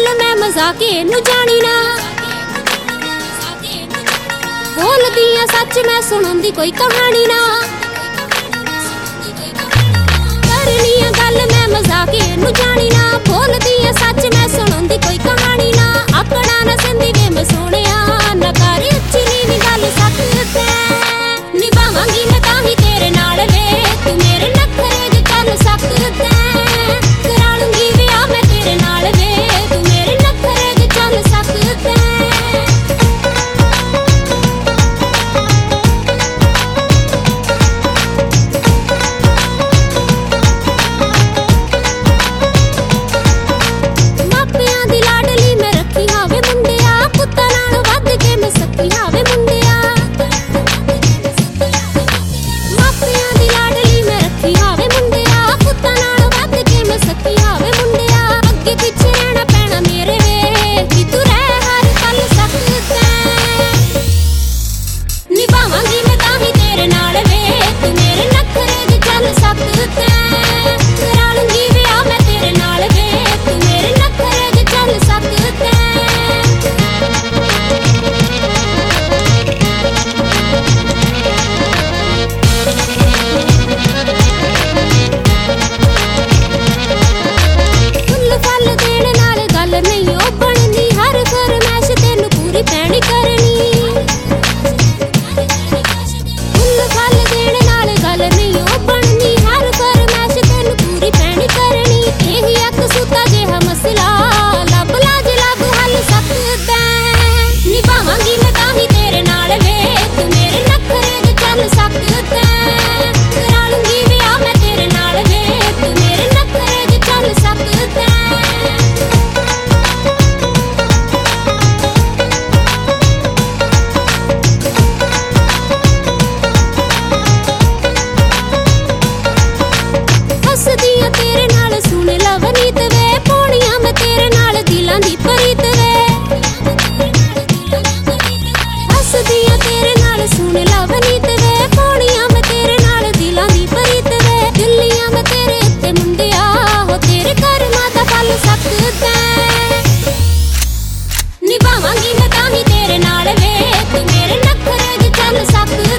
ਗੱਲ ਮੈਂ ਮਜ਼ਾਕੇ ਨੂੰ ਜਾਣੀ ਨਾ ਬੋਲਦੀ ਆ ਸੱਚ ਮੈਂ ਸੁਣਨ ਦੀ ਕੋਈ ਕਹਾਣੀ ਨਾ। ਜਾਵਾਂਗੀ ਮੈਂ ਤਾਂ ਹੀ ਤੇਰੇ ਨਾਲ ਵੇ ਤੂੰ ਮੇਰੇ ਨਖਰੇ 'ਚ ਚੱਲ ਸਕਦੀ